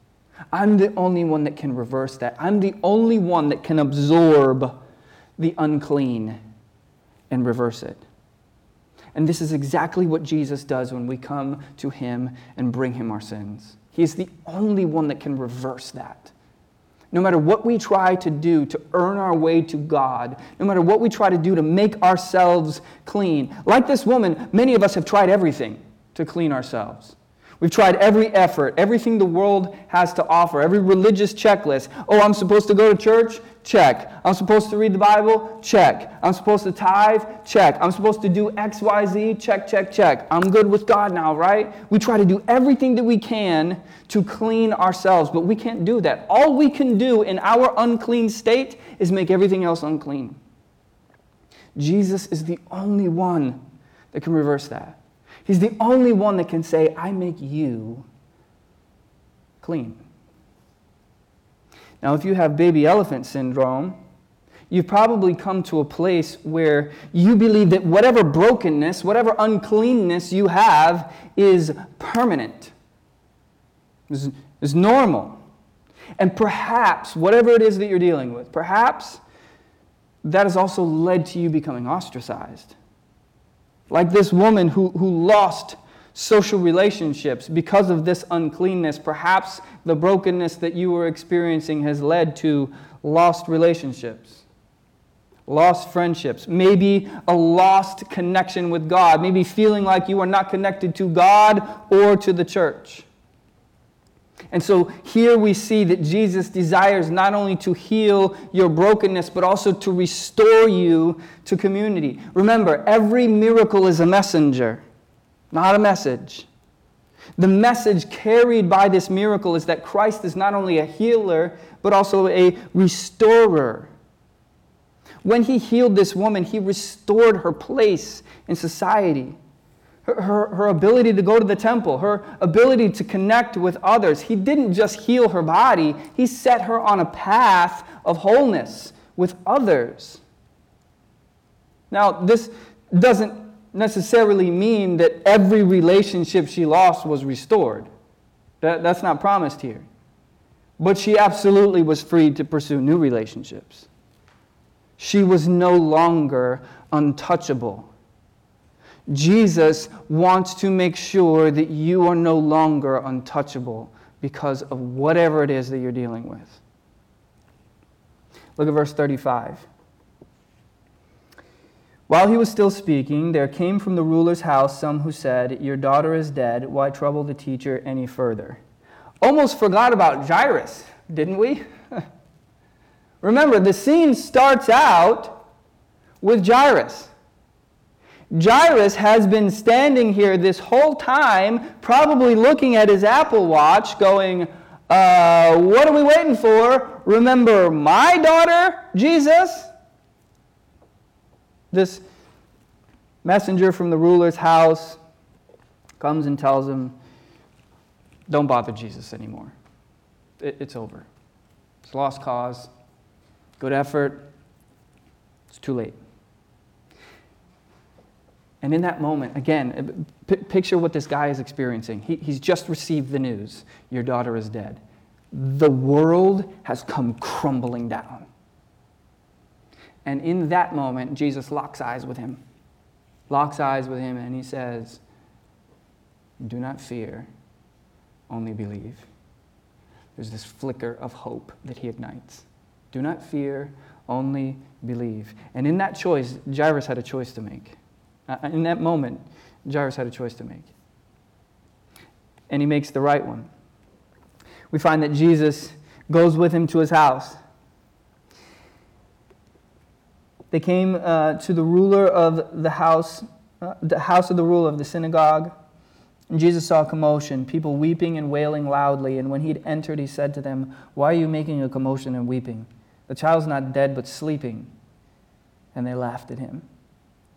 I'm the only one that can reverse that. I'm the only one that can absorb the unclean and reverse it. And this is exactly what Jesus does when we come to him and bring him our sins. He is the only one that can reverse that. No matter what we try to do to earn our way to God, no matter what we try to do to make ourselves clean, like this woman, many of us have tried everything to clean ourselves. We've tried every effort, everything the world has to offer, every religious checklist. Oh, I'm supposed to go to church? Check. I'm supposed to read the Bible? Check. I'm supposed to tithe? Check. I'm supposed to do X, Y, Z? Check, check, check. I'm good with God now, right? We try to do everything that we can to clean ourselves, but we can't do that. All we can do in our unclean state is make everything else unclean. Jesus is the only one that can reverse that. He's the only one that can say, I make you clean. Now, if you have baby elephant syndrome, you've probably come to a place where you believe that whatever brokenness, whatever uncleanness you have is permanent, is, is normal. And perhaps, whatever it is that you're dealing with, perhaps that has also led to you becoming ostracized. Like this woman who, who lost social relationships because of this uncleanness. Perhaps the brokenness that you were experiencing has led to lost relationships. lost friendships, maybe a lost connection with God, maybe feeling like you are not connected to God or to the church. And so here we see that Jesus desires not only to heal your brokenness, but also to restore you to community. Remember, every miracle is a messenger, not a message. The message carried by this miracle is that Christ is not only a healer, but also a restorer. When he healed this woman, he restored her place in society her, her, ability to go to the temple, her ability to connect with others. He didn't just heal her body, he set her on a path of wholeness with others. Now, this doesn't necessarily mean that every relationship she lost was restored. That, that's not promised here. But she absolutely was free to pursue new relationships. She was no longer untouchable. Jesus wants to make sure that you are no longer untouchable because of whatever it is that you're dealing with. Look at verse 35. While he was still speaking, there came from the ruler's house some who said, Your daughter is dead. Why trouble the teacher any further? Almost forgot about Jairus, didn't we? Remember, the scene starts out with Jairus. Jairus has been standing here this whole time, probably looking at his Apple Watch, going, uh, What are we waiting for? Remember my daughter, Jesus? This messenger from the ruler's house comes and tells him, Don't bother Jesus anymore. It, it's over. It's lost cause. Good effort. It's too late. And in that moment, again, uh, p- picture what this guy is experiencing. He, he's just received the news your daughter is dead. The world has come crumbling down. And in that moment, Jesus locks eyes with him, locks eyes with him, and he says, Do not fear, only believe. There's this flicker of hope that he ignites. Do not fear, only believe. And in that choice, Jairus had a choice to make. Uh, in that moment, Jairus had a choice to make. And he makes the right one. We find that Jesus goes with him to his house. They came uh, to the ruler of the house, uh, the house of the ruler of the synagogue. And Jesus saw commotion, people weeping and wailing loudly. And when he had entered, he said to them, Why are you making a commotion and weeping? The child's not dead, but sleeping. And they laughed at him.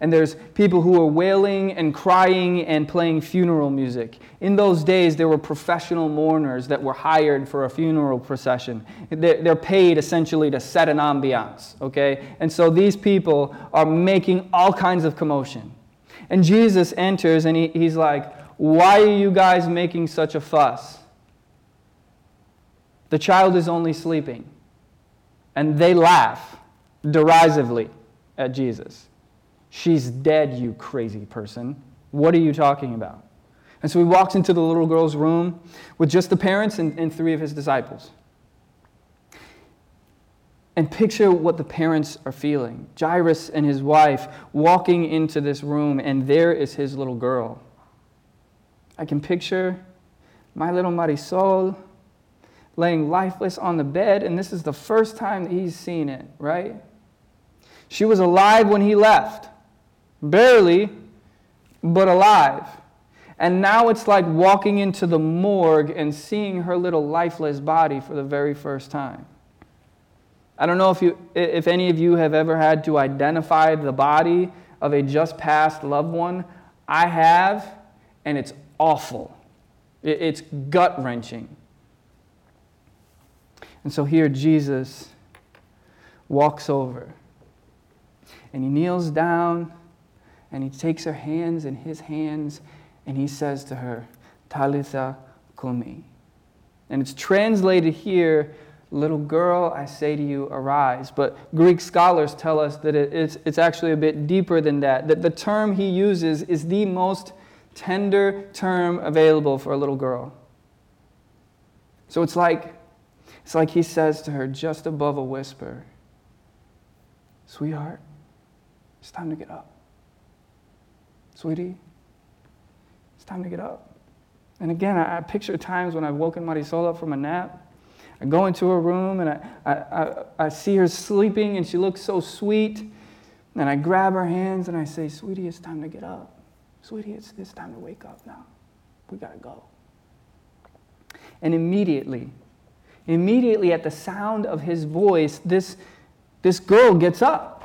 and there's people who are wailing and crying and playing funeral music. In those days, there were professional mourners that were hired for a funeral procession. They're paid essentially to set an ambiance, okay? And so these people are making all kinds of commotion. And Jesus enters and he, he's like, Why are you guys making such a fuss? The child is only sleeping. And they laugh derisively at Jesus. She's dead, you crazy person. What are you talking about? And so he walks into the little girl's room with just the parents and, and three of his disciples. And picture what the parents are feeling. Jairus and his wife walking into this room, and there is his little girl. I can picture my little Marisol laying lifeless on the bed, and this is the first time that he's seen it, right? She was alive when he left barely, but alive. And now it's like walking into the morgue and seeing her little lifeless body for the very first time. I don't know if, you, if any of you have ever had to identify the body of a just passed loved one. I have, and it's awful. It's gut wrenching. And so here Jesus walks over and he kneels down and he takes her hands in his hands and he says to her, Talitha Kumi. And it's translated here, little girl, I say to you, arise. But Greek scholars tell us that it's, it's actually a bit deeper than that, that the term he uses is the most tender term available for a little girl. So it's like, it's like he says to her just above a whisper, Sweetheart, it's time to get up. Sweetie, it's time to get up. And again, I, I picture times when I've woken Marisol up from a nap. I go into her room and I, I, I, I see her sleeping and she looks so sweet. And I grab her hands and I say, Sweetie, it's time to get up. Sweetie, it's, it's time to wake up now. We got to go. And immediately, immediately at the sound of his voice, this, this girl gets up.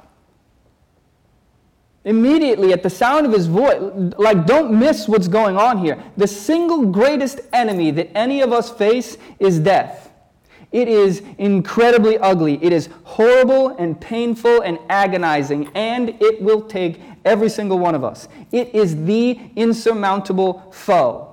Immediately at the sound of his voice, like, don't miss what's going on here. The single greatest enemy that any of us face is death. It is incredibly ugly. It is horrible and painful and agonizing, and it will take every single one of us. It is the insurmountable foe.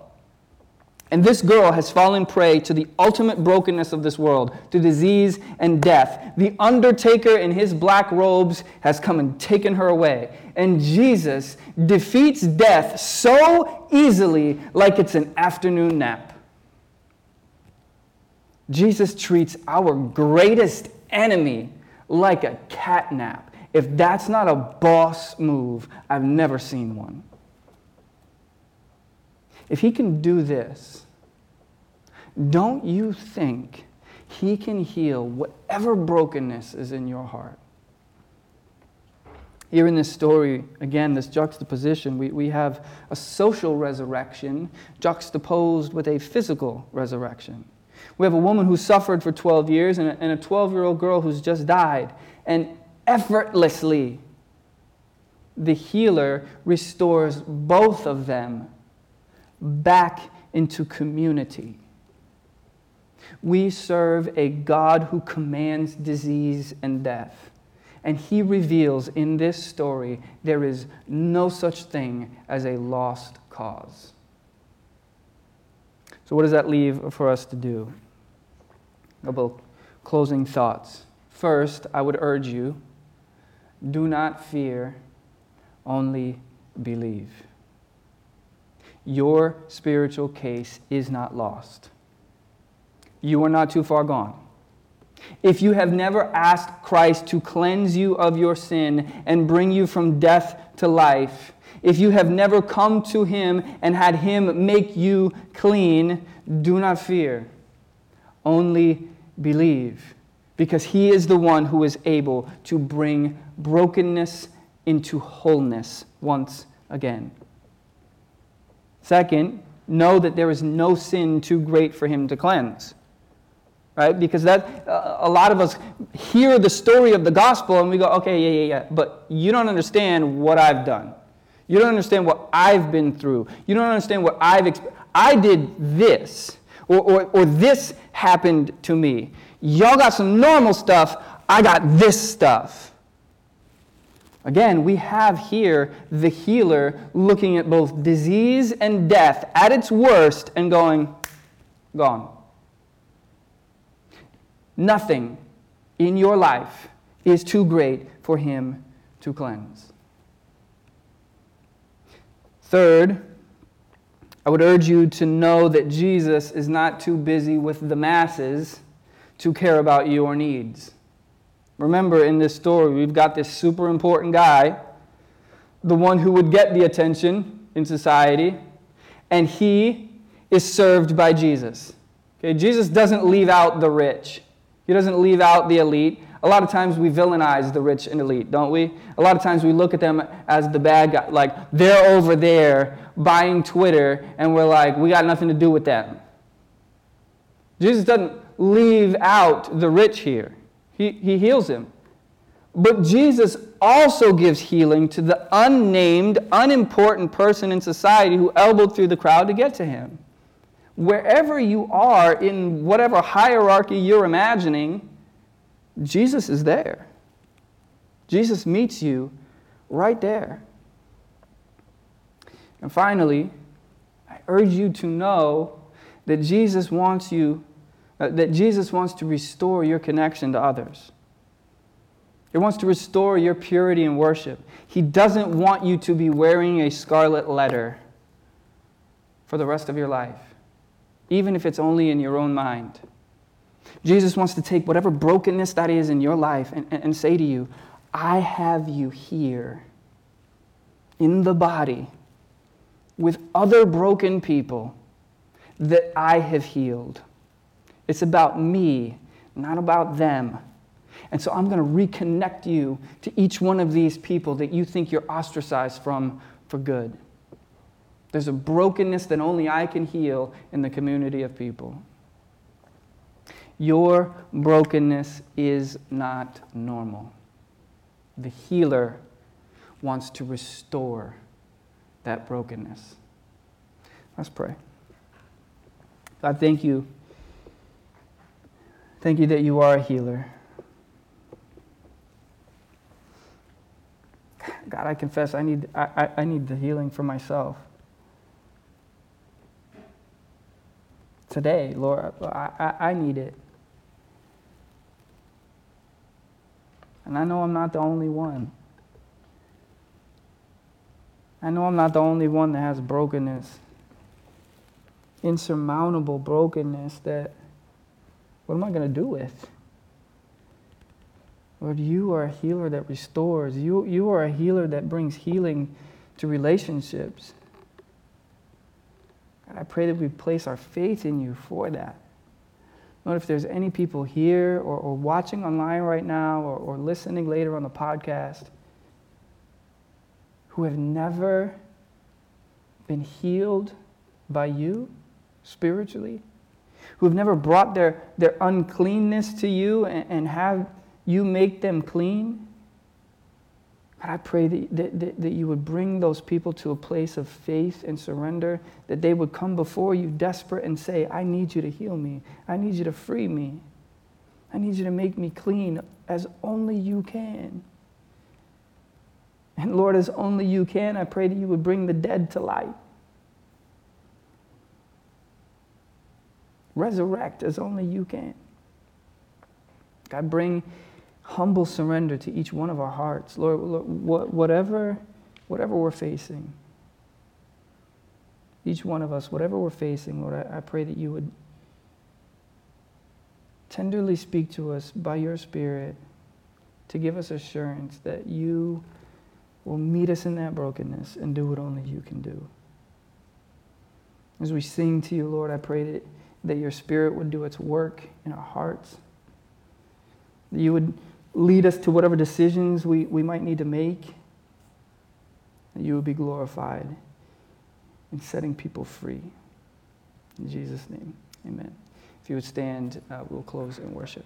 And this girl has fallen prey to the ultimate brokenness of this world, to disease and death. The undertaker in his black robes has come and taken her away. And Jesus defeats death so easily, like it's an afternoon nap. Jesus treats our greatest enemy like a cat nap. If that's not a boss move, I've never seen one. If he can do this, don't you think he can heal whatever brokenness is in your heart? Here in this story, again, this juxtaposition, we, we have a social resurrection juxtaposed with a physical resurrection. We have a woman who suffered for 12 years and a 12 year old girl who's just died. And effortlessly, the healer restores both of them back into community. We serve a God who commands disease and death. And he reveals in this story there is no such thing as a lost cause. So, what does that leave for us to do? A couple closing thoughts. First, I would urge you do not fear, only believe. Your spiritual case is not lost. You are not too far gone. If you have never asked Christ to cleanse you of your sin and bring you from death to life, if you have never come to Him and had Him make you clean, do not fear. Only believe, because He is the one who is able to bring brokenness into wholeness once again. Second, know that there is no sin too great for Him to cleanse right? Because that uh, a lot of us hear the story of the gospel and we go, okay, yeah, yeah, yeah, but you don't understand what I've done. You don't understand what I've been through. You don't understand what I've experienced. I did this, or, or, or this happened to me. Y'all got some normal stuff. I got this stuff. Again, we have here the healer looking at both disease and death at its worst and going, gone. Nothing in your life is too great for him to cleanse. Third, I would urge you to know that Jesus is not too busy with the masses to care about your needs. Remember, in this story, we've got this super important guy, the one who would get the attention in society, and he is served by Jesus. Okay, Jesus doesn't leave out the rich. He doesn't leave out the elite. A lot of times we villainize the rich and elite, don't we? A lot of times we look at them as the bad guy, like they're over there buying Twitter, and we're like, we got nothing to do with them. Jesus doesn't leave out the rich here, he, he heals him. But Jesus also gives healing to the unnamed, unimportant person in society who elbowed through the crowd to get to him wherever you are in whatever hierarchy you're imagining, Jesus is there. Jesus meets you right there. And finally, I urge you to know that Jesus wants you, uh, that Jesus wants to restore your connection to others. He wants to restore your purity in worship. He doesn't want you to be wearing a scarlet letter for the rest of your life, even if it's only in your own mind. Jesus wants to take whatever brokenness that is in your life and, and, and say to you, I have you here in the body with other broken people that I have healed. It's about me, not about them. And so I'm going to reconnect you to each one of these people that you think you're ostracized from for good. There's a brokenness that only I can heal in the community of people. Your brokenness is not normal. The healer wants to restore that brokenness. Let's pray. God, thank you. Thank you that you are a healer. God, I confess I need, I, I need the healing for myself. Today, Lord, I, I, I need it. And I know I'm not the only one. I know I'm not the only one that has brokenness, insurmountable brokenness that, what am I going to do with? Lord, you are a healer that restores. You, you are a healer that brings healing to relationships. God, I pray that we place our faith in you for that. Lord, if there's any people here or, or watching online right now or, or listening later on the podcast who have never been healed by you spiritually, who have never brought their, their uncleanness to you and, and have you make them clean. God, I pray that, that, that you would bring those people to a place of faith and surrender, that they would come before you desperate and say, I need you to heal me. I need you to free me. I need you to make me clean as only you can. And Lord, as only you can, I pray that you would bring the dead to life. Resurrect as only you can. God, bring humble surrender to each one of our hearts. Lord, whatever, whatever we're facing, each one of us, whatever we're facing, Lord, I, I pray that you would tenderly speak to us by your Spirit to give us assurance that you will meet us in that brokenness and do what only you can do. As we sing to you, Lord, I pray that, that your Spirit would do its work in our hearts. That you would lead us to whatever decisions we, we might need to make. That you would be glorified in setting people free. In Jesus' name, amen. If you would stand, uh, we'll close in worship.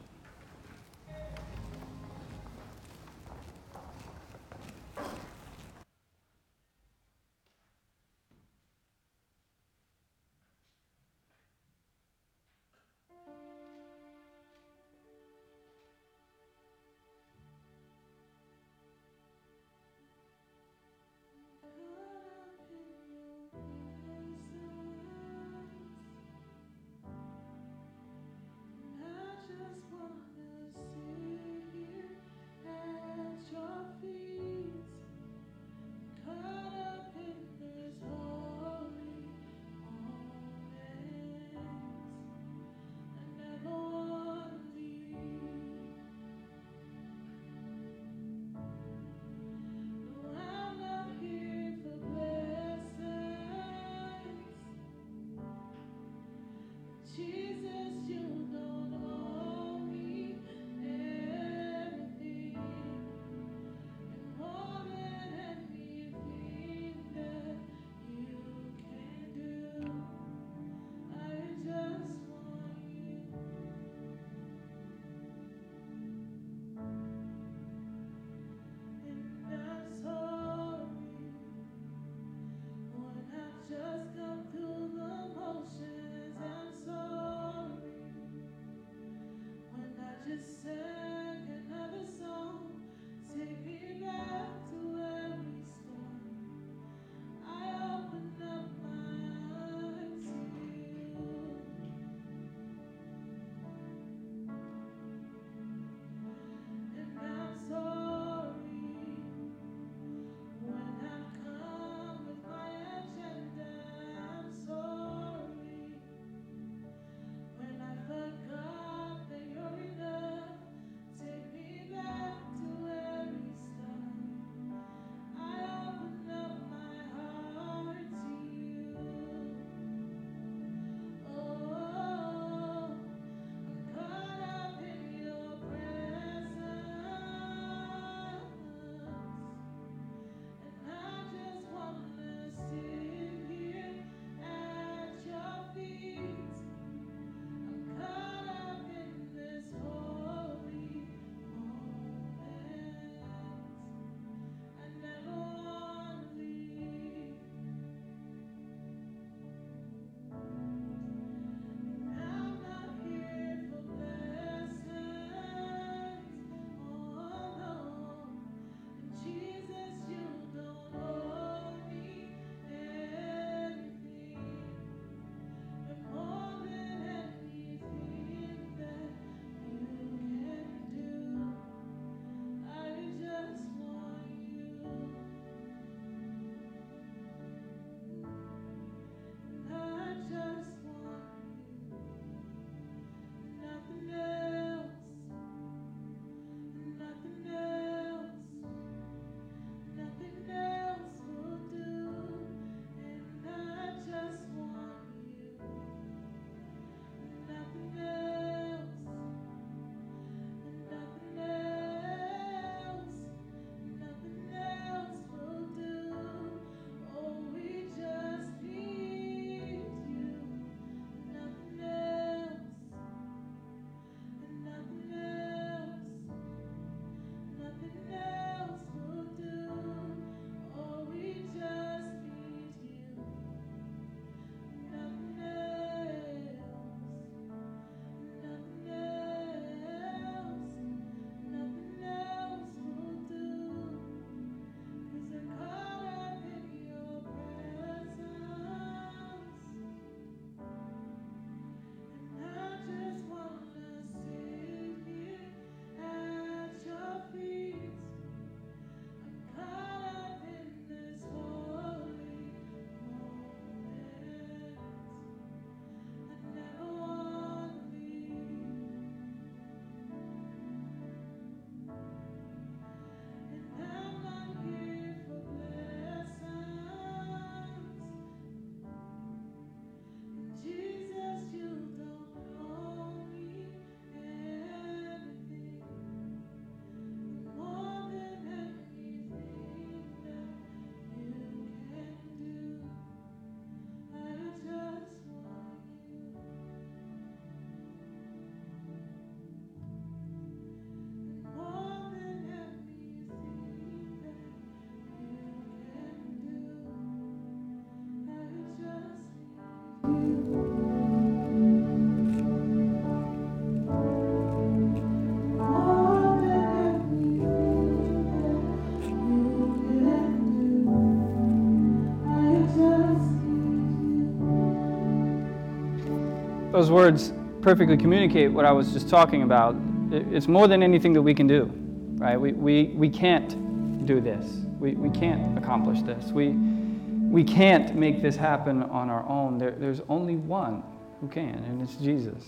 Those words perfectly communicate what I was just talking about. It's more than anything that we can do, right? We, we, we can't do this. We, we can't accomplish this. We, we can't make this happen on our own. There, there's only one who can, and it's Jesus.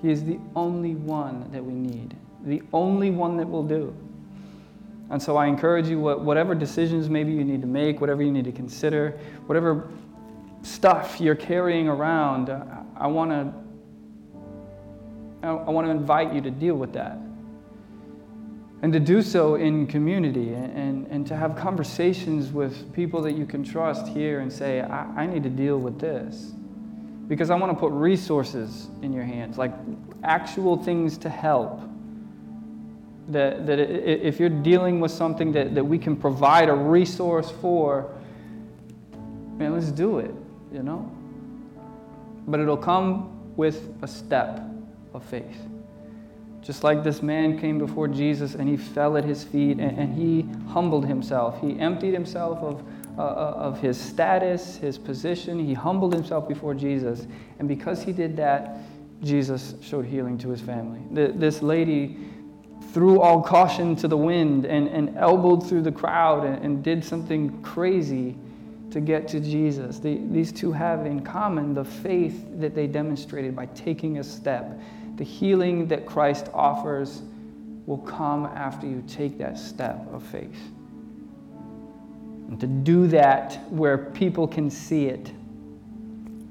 He is the only one that we need, the only one that will do. And so I encourage you, whatever decisions maybe you need to make, whatever you need to consider, whatever stuff you're carrying around, I want to I want to invite you to deal with that. And to do so in community and, and, to have conversations with people that you can trust here and say, I, I need to deal with this. Because I want to put resources in your hands, like actual things to help that, that if you're dealing with something that, that we can provide a resource for, man, let's do it, you know? But it'll come with a step of faith. Just like this man came before Jesus and he fell at his feet and, and he humbled himself. He emptied himself of, uh, uh of his status, his position. He humbled himself before Jesus. And because he did that, Jesus showed healing to his family. The, this lady threw all caution to the wind and, and elbowed through the crowd and, and did something crazy to get to Jesus. The, these two have in common the faith that they demonstrated by taking a step. The healing that Christ offers will come after you take that step of faith. And to do that where people can see it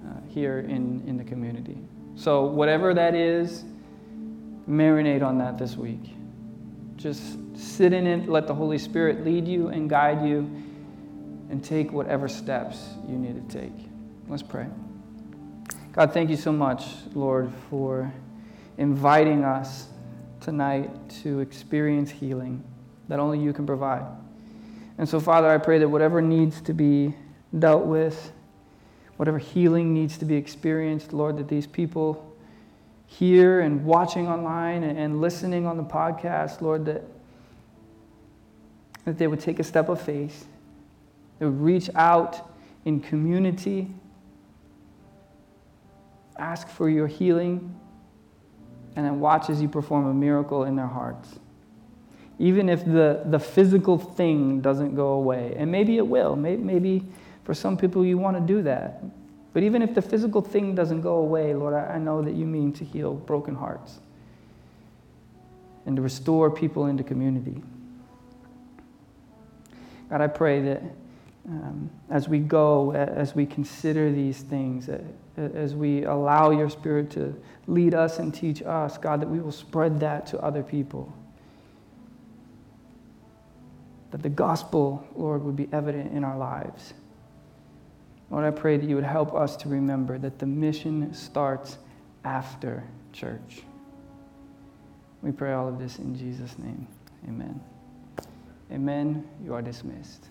uh, here in, in the community. So, whatever that is, marinate on that this week. Just sit in it, let the Holy Spirit lead you and guide you, and take whatever steps you need to take. Let's pray. God, thank you so much, Lord, for inviting us tonight to experience healing that only you can provide. And so, Father, I pray that whatever needs to be dealt with, whatever healing needs to be experienced, Lord, that these people here and watching online and listening on the podcast, Lord, that, that they would take a step of faith. They would reach out in community, ask for your healing, and then watch as you perform a miracle in their hearts. Even if the, the physical thing doesn't go away, and maybe it will. Maybe, maybe for some people you want to do that. But even if the physical thing doesn't go away, Lord, I know that you mean to heal broken hearts and to restore people into community. God, I pray that um, as we go, as we consider these things, as we allow your Spirit to lead us and teach us, God, that we will spread that to other people. That the gospel, Lord, would be evident in our lives. Lord, I pray that you would help us to remember that the mission starts after church. We pray all of this in Jesus' name. Amen. Amen. You are dismissed.